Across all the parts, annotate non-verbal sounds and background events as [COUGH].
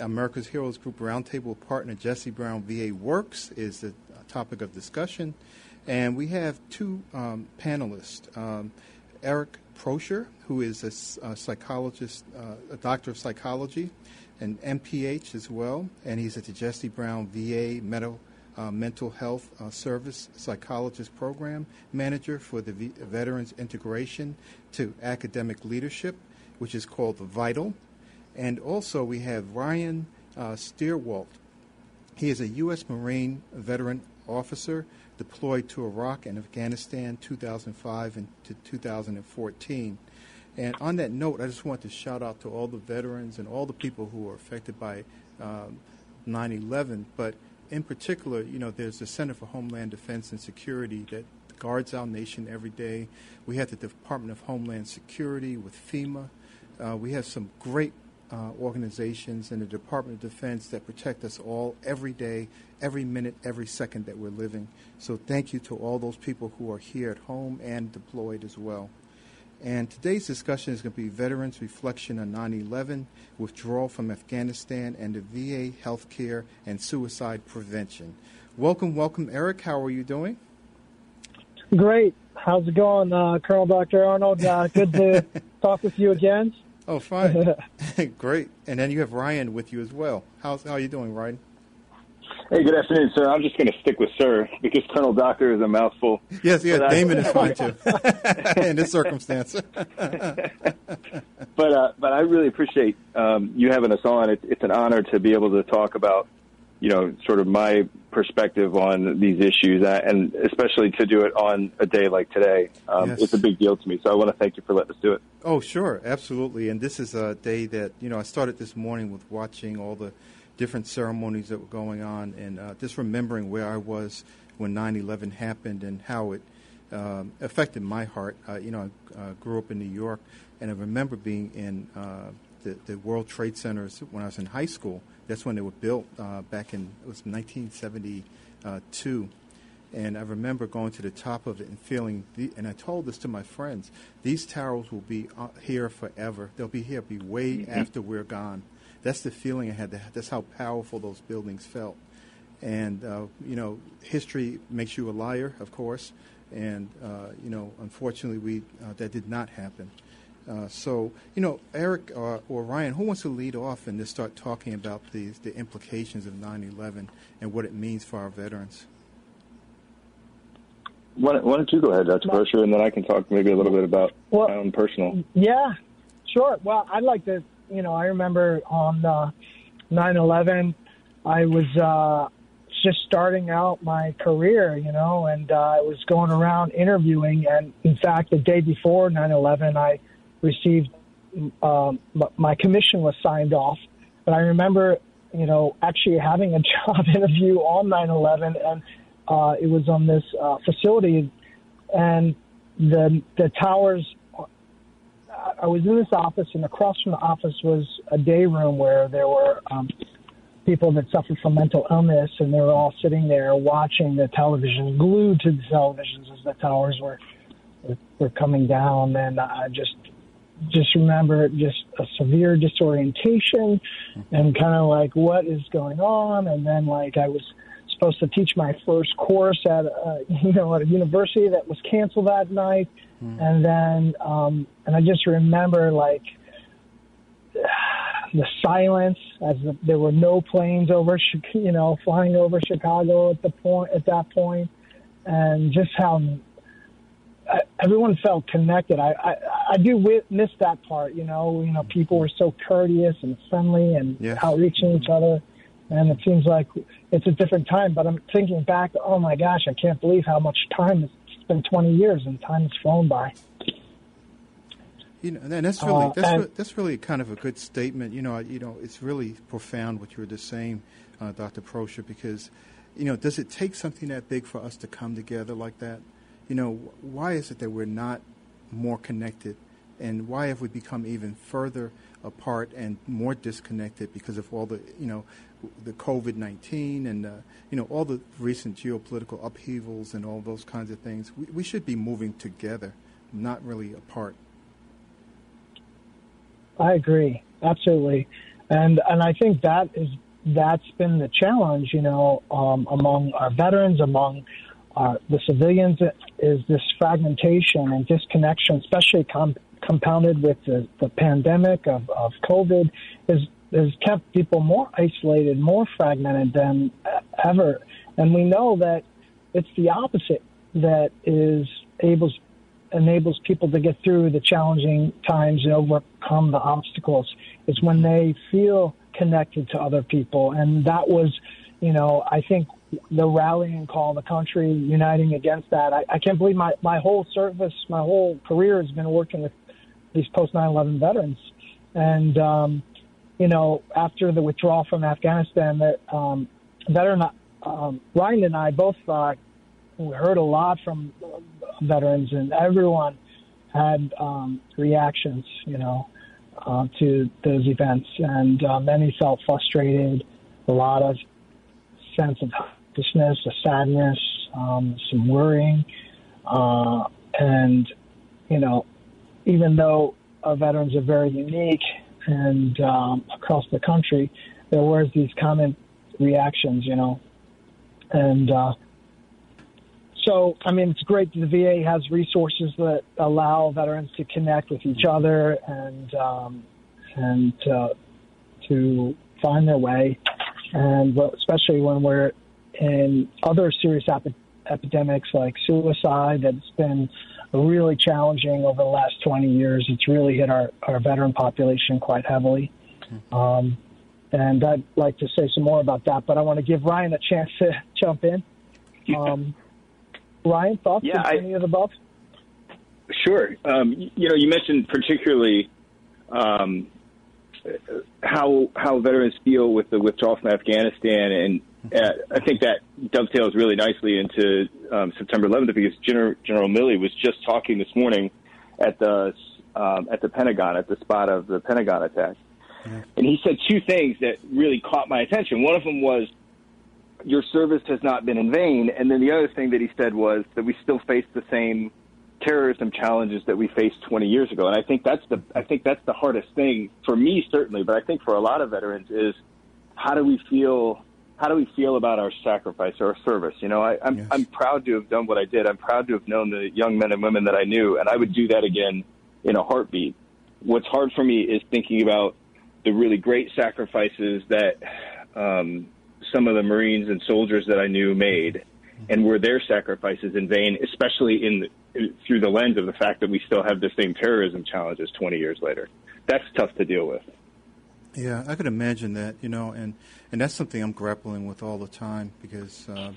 America's Heroes Group Roundtable partner Jesse Brown VA Works is the topic of discussion. And we have two um, panelists um, Eric Proescher, who is a, a psychologist, uh, a doctor of psychology, and MPH as well. And he's at the Jesse Brown VA Mental, uh, Mental Health uh, Service Psychologist Program Manager for the v- Veterans Integration to Academic Leadership, which is called VITAL. And also we have Ryan uh, Stierwalt. He is a U.S. Marine veteran officer deployed to Iraq and Afghanistan 2005 and to 2014. And on that note, I just want to shout out to all the veterans and all the people who were affected by um, 9/11. But in particular, you know, there's the Center for Homeland Defense and Security that guards our nation every day. We have the Department of Homeland Security with FEMA. Uh, we have some great uh, organizations and the Department of Defense that protect us all every day, every minute, every second that we're living. So thank you to all those people who are here at home and deployed as well. And today's discussion is going to be Veterans Reflection on 9 11, withdrawal from Afghanistan, and the VA healthcare and suicide prevention. Welcome, welcome, Eric. How are you doing? Great. How's it going, uh, Colonel Dr. Arnold? Uh, good to [LAUGHS] talk with you again. Oh, fine. [LAUGHS] Great. And then you have Ryan with you as well. How's how are you doing, Ryan? Hey, good afternoon, sir. I'm just going to stick with sir because Colonel Doctor is a mouthful. Yes, yes, Damon is fine too [LAUGHS] [LAUGHS] in this circumstance. but uh, but I really appreciate um, you having us on. It, it's an honor to be able to talk about you know, sort of my perspective on these issues, uh, and especially to do it on a day like today. Um, yes. It's a big deal to me, so I want to thank you for letting us do it. Oh, sure, absolutely. And this is a day that you know I started this morning with watching all the different ceremonies that were going on, and uh, just remembering where I was when 9/11 happened and how it um, affected my heart. Uh, you know, I uh, grew up in New York, and I remember being in uh, the, the World Trade Centers when I was in high school that's when they were built uh, back in it was 1972. And I remember going to the top of it and feeling, the, and I told this to my friends, these towers will be uh, here forever. They'll be here, be way mm-hmm. after we're gone. That's the feeling I had. That's how powerful those buildings felt. And, uh, you know, history makes you a liar, of course. And, uh, you know, unfortunately, we, uh, that did not happen. Uh, so, you know, Eric or, uh, or, Ryan, who wants to lead off and just start talking about the, the implications of 9-11 and what it means for our veterans? Why, why don't you go ahead, Dr. Proescher, and then I can talk maybe a little bit about well, my own personal. Yeah, sure. Well, I'd like to, you know, I remember on uh, 9-11, I was uh, just starting out my career, you know, and uh, I was going around interviewing. And in fact, the day before 9-11, I – received um, my commission was signed off. But I remember, you know, actually having a [LAUGHS] job interview on 9/11, and uh, it was on this uh, facility, and the the towers. I was in this office, and across from the office was a day room where there were um, people that suffered from mental illness, and they were all sitting there watching the television, glued to the televisions as the towers were were coming down. And I just just remember just a severe disorientation and kind of like what is going on? And then like i was supposed to teach my first course at a, [LAUGHS] you know at a university that was canceled that night. Mm. and then um and i just remember like the silence as the, there were no planes over [LAUGHS] you know flying over chicago at the point at that point. And just how everyone felt connected. I, I I do miss that part. You know, you know, people were so courteous and friendly and yeah. outreaching each other, and it seems like it's a different time. But I'm thinking back, oh my gosh, I can't believe how much time it's been 20 years and time has flown by. You know, and that's really uh, that's, and, re- that's really kind of a good statement. You know, you know, it's really profound what you were just saying, uh, Dr. Proescher, because you know, does it take something that big for us to come together like that? You know, why is it that we're not more connected, and why have we become even further apart and more disconnected because of all the you know the COVID nineteen and uh, you know all the recent geopolitical upheavals and all those kinds of things. We, we should be moving together, not really apart. I agree absolutely, and and I think that is that's been the challenge, you know, um, among our veterans, among our, the civilians, is this fragmentation and disconnection, especially com- compounded with the, the pandemic of, of COVID, has has kept people more isolated, more fragmented than ever. And we know that it's the opposite that is able enables people to get through the challenging times and overcome the obstacles. Is when they feel connected to other people, and that was, you know, I think the rallying call, the country uniting against that. I, I can't believe my my whole service, my whole career has been working with these post 9/11 veterans, and um, you know, after the withdrawal from Afghanistan, that um, veteran um, Ryan and I both uh, we heard a lot from veterans, and everyone had um, reactions, you know, uh, to those events, and uh, many felt frustrated, a lot of sense of helplessness, a sadness, um, some worrying, uh, and you know, even though our veterans are very unique and um, across the country, there was these common reactions, you know, and uh, so I mean it's great that the VA has resources that allow veterans to connect with each other and um, and uh, to find their way, and especially when we're in other serious ep- epidemics like suicide that's been really challenging over the last 20 years. It's really hit our, our veteran population quite heavily. Um, and I'd like to say some more about that, but I want to give Ryan a chance to [LAUGHS] jump in. Um, Ryan, thoughts yeah, on any of the above? Sure. Um, you know, you mentioned particularly um, how how veterans feel with the withdrawal from Afghanistan, and I think that dovetails really nicely into um, September 11th because General, General Milley was just talking this morning at the um, at the Pentagon at the spot of the Pentagon attack, mm-hmm. and he said two things that really caught my attention. One of them was your service has not been in vain, and then the other thing that he said was that we still face the same terrorism challenges that we faced 20 years ago. And I think that's the I think that's the hardest thing for me certainly, but I think for a lot of veterans is how do we feel how do we feel about our sacrifice or our service? You know, I, I'm yes. I'm proud to have done what I did. I'm proud to have known the young men and women that I knew, and I would do that again in a heartbeat. What's hard for me is thinking about the really great sacrifices that um, some of the Marines and soldiers that I knew made, and were their sacrifices in vain, especially in the, through the lens of the fact that we still have the same terrorism challenges 20 years later. That's tough to deal with. Yeah, I could imagine that, you know, and, and that's something I'm grappling with all the time because, uh,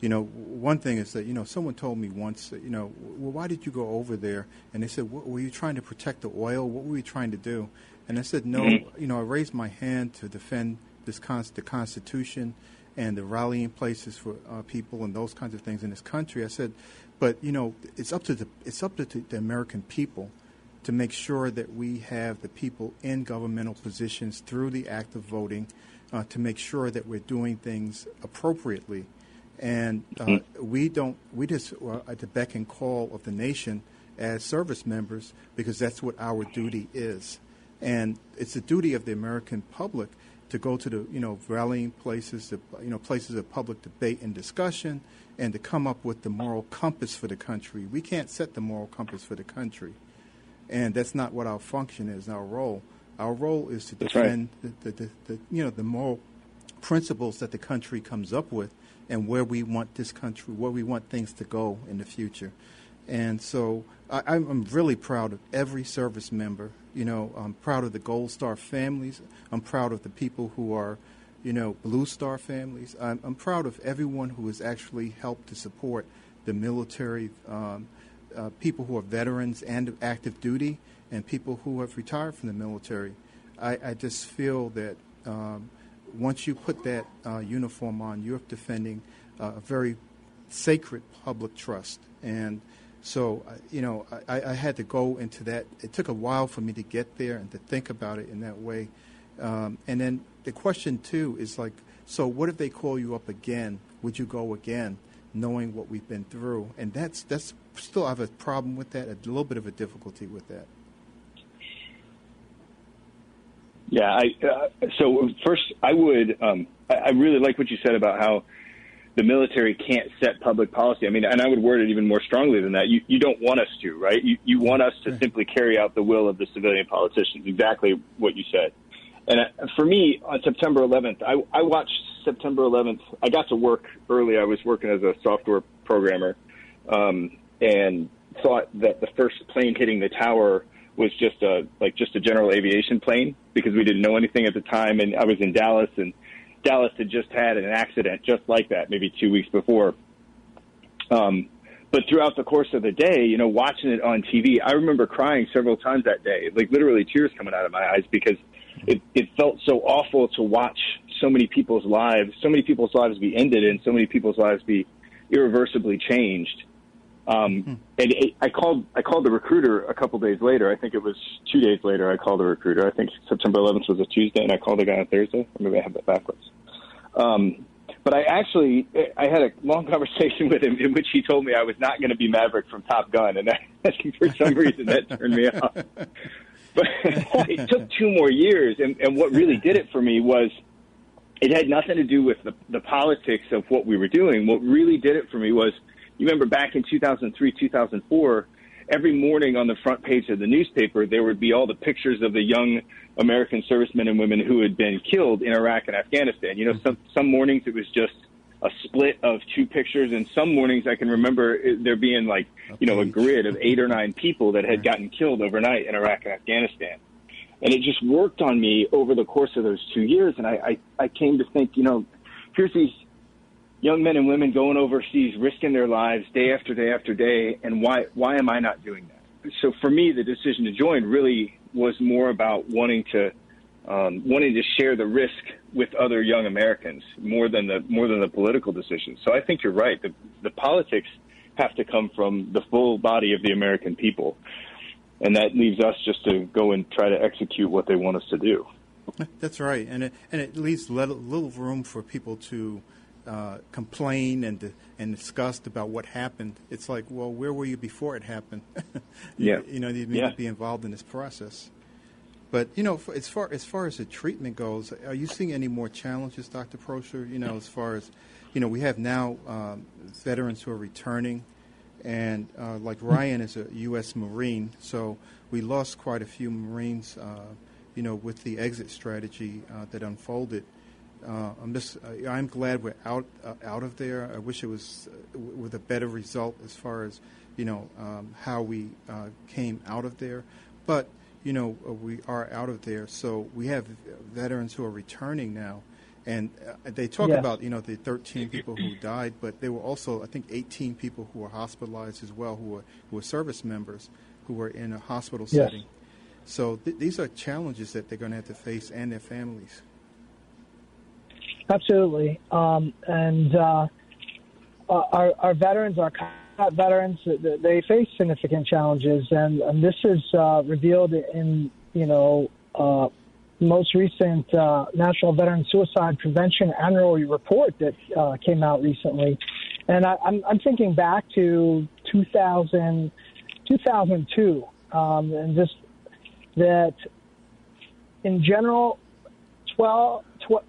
you know, one thing is that, you know, someone told me once, that, you know, well, why did you go over there? And they said, were you trying to protect the oil? What were you trying to do? And I said, no, mm-hmm. you know, I raised my hand to defend this con- the Constitution and the rallying places for uh, people and those kinds of things in this country. I said, but you know, it's up to the it's up to the American people to make sure that we have the people in governmental positions through the act of voting uh, to make sure that we're doing things appropriately. And uh, mm-hmm. we don't, we just are at the beck and call of the nation as service members because that's what our duty is. And it's the duty of the American public to go to the, you know, rallying places, the, you know, places of public debate and discussion, and to come up with the moral compass for the country. We can't set the moral compass for the country and that's not what our function is. Our role, our role is to defend right. the, the, the, the, you know the moral principles that the country comes up with, and where we want this country, where we want things to go in the future. And so I, I'm really proud of every service member. You know, I'm proud of the Gold Star families. I'm proud of the people who are, you know, Blue Star families. I'm, I'm proud of everyone who has actually helped to support the military. Um, uh, people who are veterans and active duty, and people who have retired from the military. I, I just feel that um, once you put that uh, uniform on, you're defending uh, a very sacred public trust. And so, uh, you know, I, I, had to go into that. It took a while for me to get there and to think about it in that way. Um, and then the question, too, is like, so what if they call you up again? Would you go again, knowing what we've been through? And that's, that's still, have a problem with that, a little bit of a difficulty with that. Yeah, I, uh, so first, I would, um, I, I really like what you said about how the military can't set public policy. I mean, and I would word it even more strongly than that. You, you don't want us to, right? You, you want us to simply carry out the will of the civilian politicians. Exactly what you said. And uh, for me, on September 11th, I, I watched September 11th. I got to work early. I was working as a software programmer, um, and thought that the first plane hitting the tower was just a like just a general aviation plane because we didn't know anything at the time. And I was in Dallas, and Dallas had just had an accident just like that, maybe two weeks before. Um, but throughout the course of the day, you know, watching it on TV, I remember crying several times that day, like literally tears coming out of my eyes because it, it felt so awful to watch so many people's lives, so many people's lives be ended and so many people's lives be irreversibly changed. Um, hmm. and it, I called I called the recruiter a couple days later. I think it was two days later. I called the recruiter. I think September 11th was a Tuesday, and I called the guy on Thursday. Or maybe I have that backwards. Um, but I actually I had a long [LAUGHS] conversation with him in which he told me I was not going to be Maverick from Top Gun, and [LAUGHS] that, for some reason that turned me off. [LAUGHS] But it took two more years, and, and what really did it for me was it had nothing to do with the, the politics of what we were doing. What really did it for me was you remember back in 2003, 2004, every morning on the front page of the newspaper, there would be all the pictures of the young American servicemen and women who had been killed in Iraq and Afghanistan. You know, some, some mornings it was just a split of two pictures, and some mornings I can remember there being like, you know, a grid of eight or nine people that had gotten killed overnight in Iraq and Afghanistan. And it just worked on me over the course of those two years, and I, I, I came to think, you know, here's these young men and women going overseas, risking their lives day after day after day, and why why am I not doing that? So for me, the decision to join really was more about wanting to um, wanting to share the risk with other young Americans more than the more than the political decision. So I think you're right. The, the politics have to come from the full body of the American people, and that leaves us just to go and try to execute what they want us to do. That's right, and it, and it leaves little, little room for people to uh, complain and and discussed about what happened. It's like, well, where were you before it happened? [LAUGHS] you, yeah. you know, you need yeah. to be involved in this process. But you know, as far as far as the treatment goes, are you seeing any more challenges, Dr. Proescher? You know, as far as you know, we have now um, veterans who are returning, and uh, like Ryan is a U.S. Marine, so we lost quite a few Marines. Uh, you know, with the exit strategy uh, that unfolded. Uh, I'm just uh, I'm glad we're out uh, out of there. I wish it was uh, with a better result as far as you know um, how we uh, came out of there, but you know uh, we are out of there. So we have veterans who are returning now, and they talk yes. about you know the 13 people who died, but there were also I think 18 people who were hospitalized as well who were who were service members who were in a hospital yes. setting. So th- these are challenges that they're going to have to face and their families. Absolutely. Um, and uh, our, our veterans, our combat veterans, they face significant challenges, and, and this is uh, revealed in you know uh, most recent uh, National Veteran Suicide Prevention Annual Report that uh, came out recently. And I, I'm, I'm thinking back to 2000, 2002, um, and just that in general, 12, 12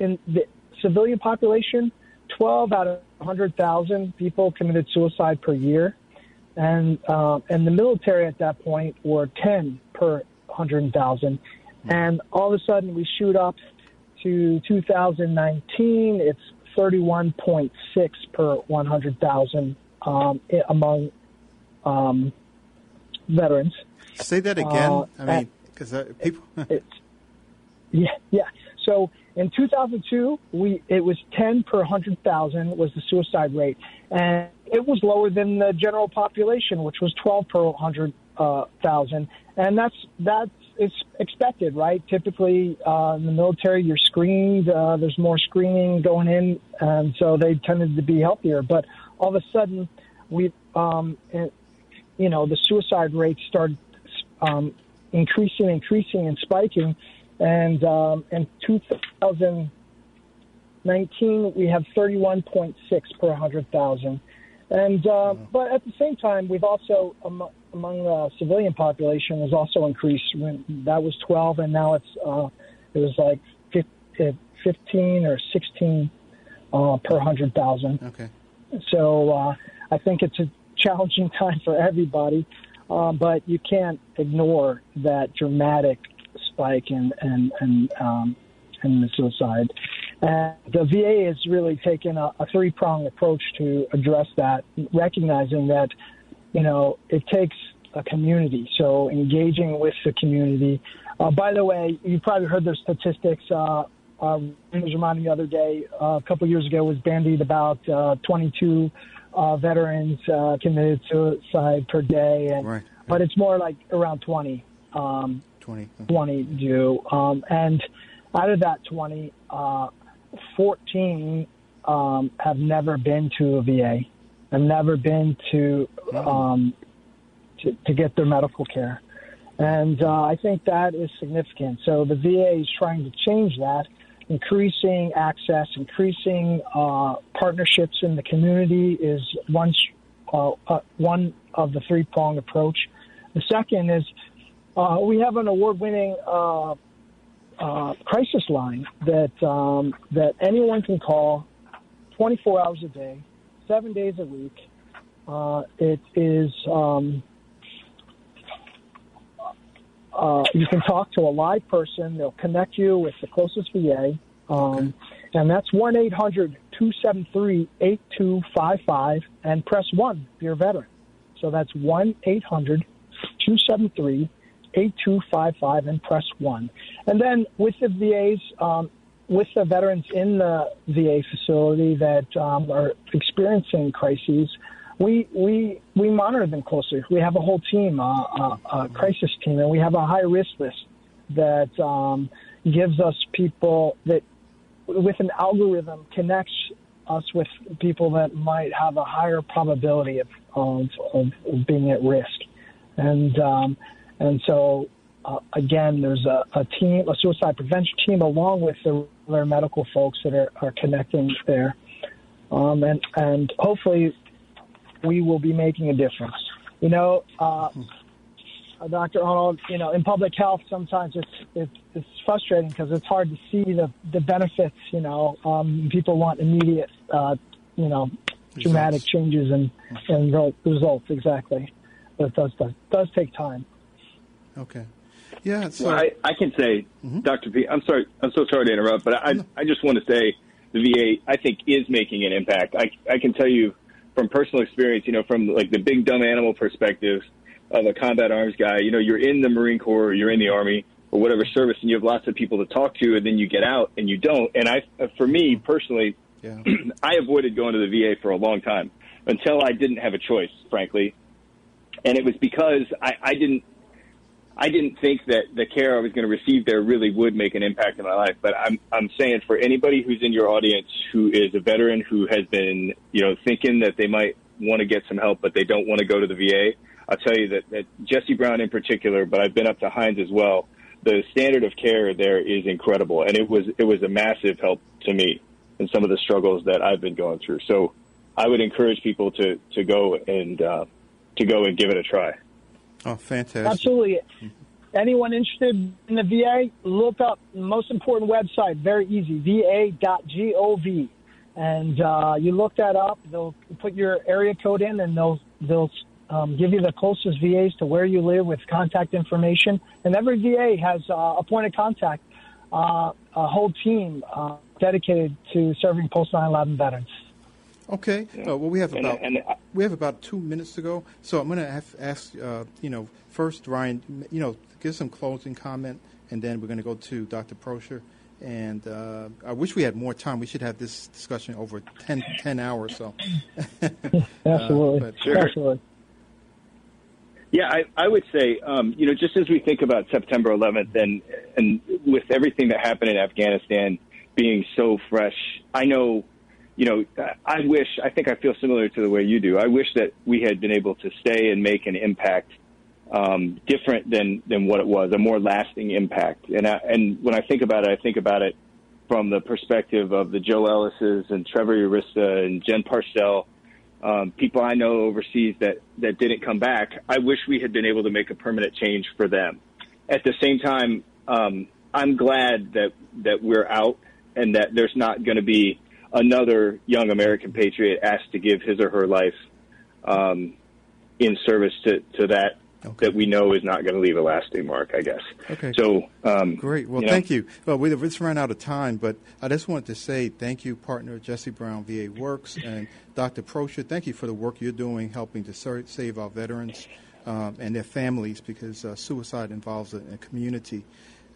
in the civilian population, 12 out of 100,000 people committed suicide per year, and uh, and the military at that point were 10 per 100,000, and all of a sudden we shoot up to 2019. It's 31.6 per 100,000 um, among um, veterans. Say that again. Uh, I mean, because uh, people. yeah, yeah. So in 2002, we it was 10 per 100,000 was the suicide rate, and it was lower than the general population, which was 12 per 100,000. uh, and that's that's it's expected, right? Typically, uh, in the military, you're screened. Uh, there's more screening going in, and so they tended to be healthier. But all of a sudden, we, um, you know, the suicide rates started um, increasing, increasing, and spiking. And um, in 2019, we have 31.6 per 100,000. And uh, but at the same time, we've also um, among the civilian population has also increased. When that was 12, and now it's uh, it was like 15 or 16 uh, per 100,000. Okay. So uh, I think it's a challenging [LAUGHS] time for everybody, uh, but you can't ignore that dramatic spike in and and um, in the suicide. And the VA has really taken a, a three pronged approach to address that, recognizing that you know it takes a community. So engaging with the community. Uh, by the way, you probably heard the statistics. Uh, uh, it was reminding me the other day, uh, a couple years ago, was bandied about uh, 22 uh, veterans uh, committed suicide per day, and Right. but it's more like around 20. Um, 20. 20 do. Um, and out of that 20, uh, 14 um, have never been to a VA, have never been to, um, to, to get their medical care. And uh, I think that is significant. So the VA is trying to change that, increasing access, increasing uh, partnerships in the community is one, uh, uh, one of the three prong approach. The second is uh, we have an award-winning uh, uh, crisis line that um, that anyone can call, 24 hours a day, seven days a week. Uh, it is um, uh, you can talk to a live person. They'll connect you with the closest VA, um, and that's one 273 8255 and press one if you're a veteran. So that's one 273 8255 and press 1. And then with the VAs, um, with the veterans in the VA facility that um, are experiencing crises, we, we, we monitor them closely. We have a whole team, uh, a, a crisis team, and we have a high risk list that um, gives us people that, with an algorithm, connects us with people that might have a higher probability of, of, of, of being at risk. And, um, and so, uh, again, there's a, a team, a suicide prevention team, along with the their medical folks that are, are connecting there. Um, and, and hopefully, we will be making a difference. You know, uh, Dr. Arnold, you know, in public health, sometimes it's it's, it's frustrating because it's hard to see the, the benefits. You know, um, people want immediate, uh, you know, dramatic changes and and results. Exactly, but it does does, does take time. Okay. Yeah. So Well, uh, I, I can say, mm-hmm. Dr. P. I'm sorry. I'm so sorry to interrupt, but I I just want to say the VA I think is making an impact. I I can tell you from personal experience, you know, from like the big dumb animal perspective of a combat arms guy. You know, you're in the Marine Corps, or you're in the Army, or whatever service, and you have lots of people to talk to, and then you get out and you don't. And I, uh, for me mm-hmm. personally, yeah. [CLEARS THROAT] I avoided going to the VA for a long time until I didn't have a choice, frankly. And it was because I, I didn't I didn't think that the care I was going to receive there really would make an impact in my life. But I'm I'm saying for anybody who's in your audience who is a veteran who has been you know thinking that they might want to get some help but they don't want to go to the VA, I'll tell you that, that Jesse Brown in particular, but I've been up to Hines as well. The standard of care there is incredible, and it was it was a massive help to me in some of the struggles that I've been going through. So I would encourage people to to go and uh, to go and give it a try. Oh, fantastic. Absolutely. Anyone interested in the VA, look up the most important website, very easy, va.gov. And uh, you look that up, they'll put your area code in and they'll, they'll um, give you the closest VAs to where you live with contact information. And every VA has uh, a point of contact, uh, a whole team uh, dedicated to serving post 9 11 veterans. Okay. Uh, well, we have And- about and I- we have about two minutes to go. So I'm going to ask uh, you know first Ryan, you know, give some closing comment, and then we're going to go to Dr. Proescher. And uh, I wish we had more time. We should have this discussion over 10, 10 hours. So [LAUGHS] Absolutely. but- Sure. Absolutely. Yeah, I, I would say, um, you know, just as we think about September 11th and and with everything that happened in Afghanistan being so fresh, I know, you know, I wish, I think I feel similar to the way you do. I wish that we had been able to stay and make an impact um, different than than what it was, a more lasting impact. And I, and when I think about it, I think about it from the perspective of the Joe Ellises and Trevor Urista and Jen Parcell um, people I know overseas that that didn't come back. I wish we had been able to make a permanent change for them. At the same time, um, I'm glad that that we're out and that there's not going to be another young American patriot asked to give his or her life um, in service to, to that okay. that we know is not going to leave a lasting mark, I guess. Okay. So um, great. Well, you know, thank you. Well, we just ran out of time, but I just wanted to say thank you, partner Jesse Brown, VA Works, and Dr. Proescher. Thank you for the work you're doing, helping to save our veterans um, and their families, because uh, suicide involves a, a community.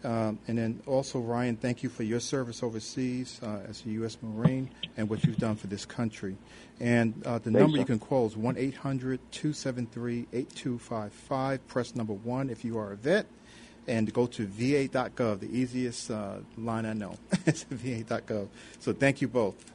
Um, and then also, Ryan, thank you for your service overseas uh, as a U.S. Marine and what you've done for this country. And uh, the Thanks, number you can call is 1 800 273 8255. Press number one if you are a vet. And go to va.gov, the easiest uh, line I know. [LAUGHS] it's va.gov. So thank you both.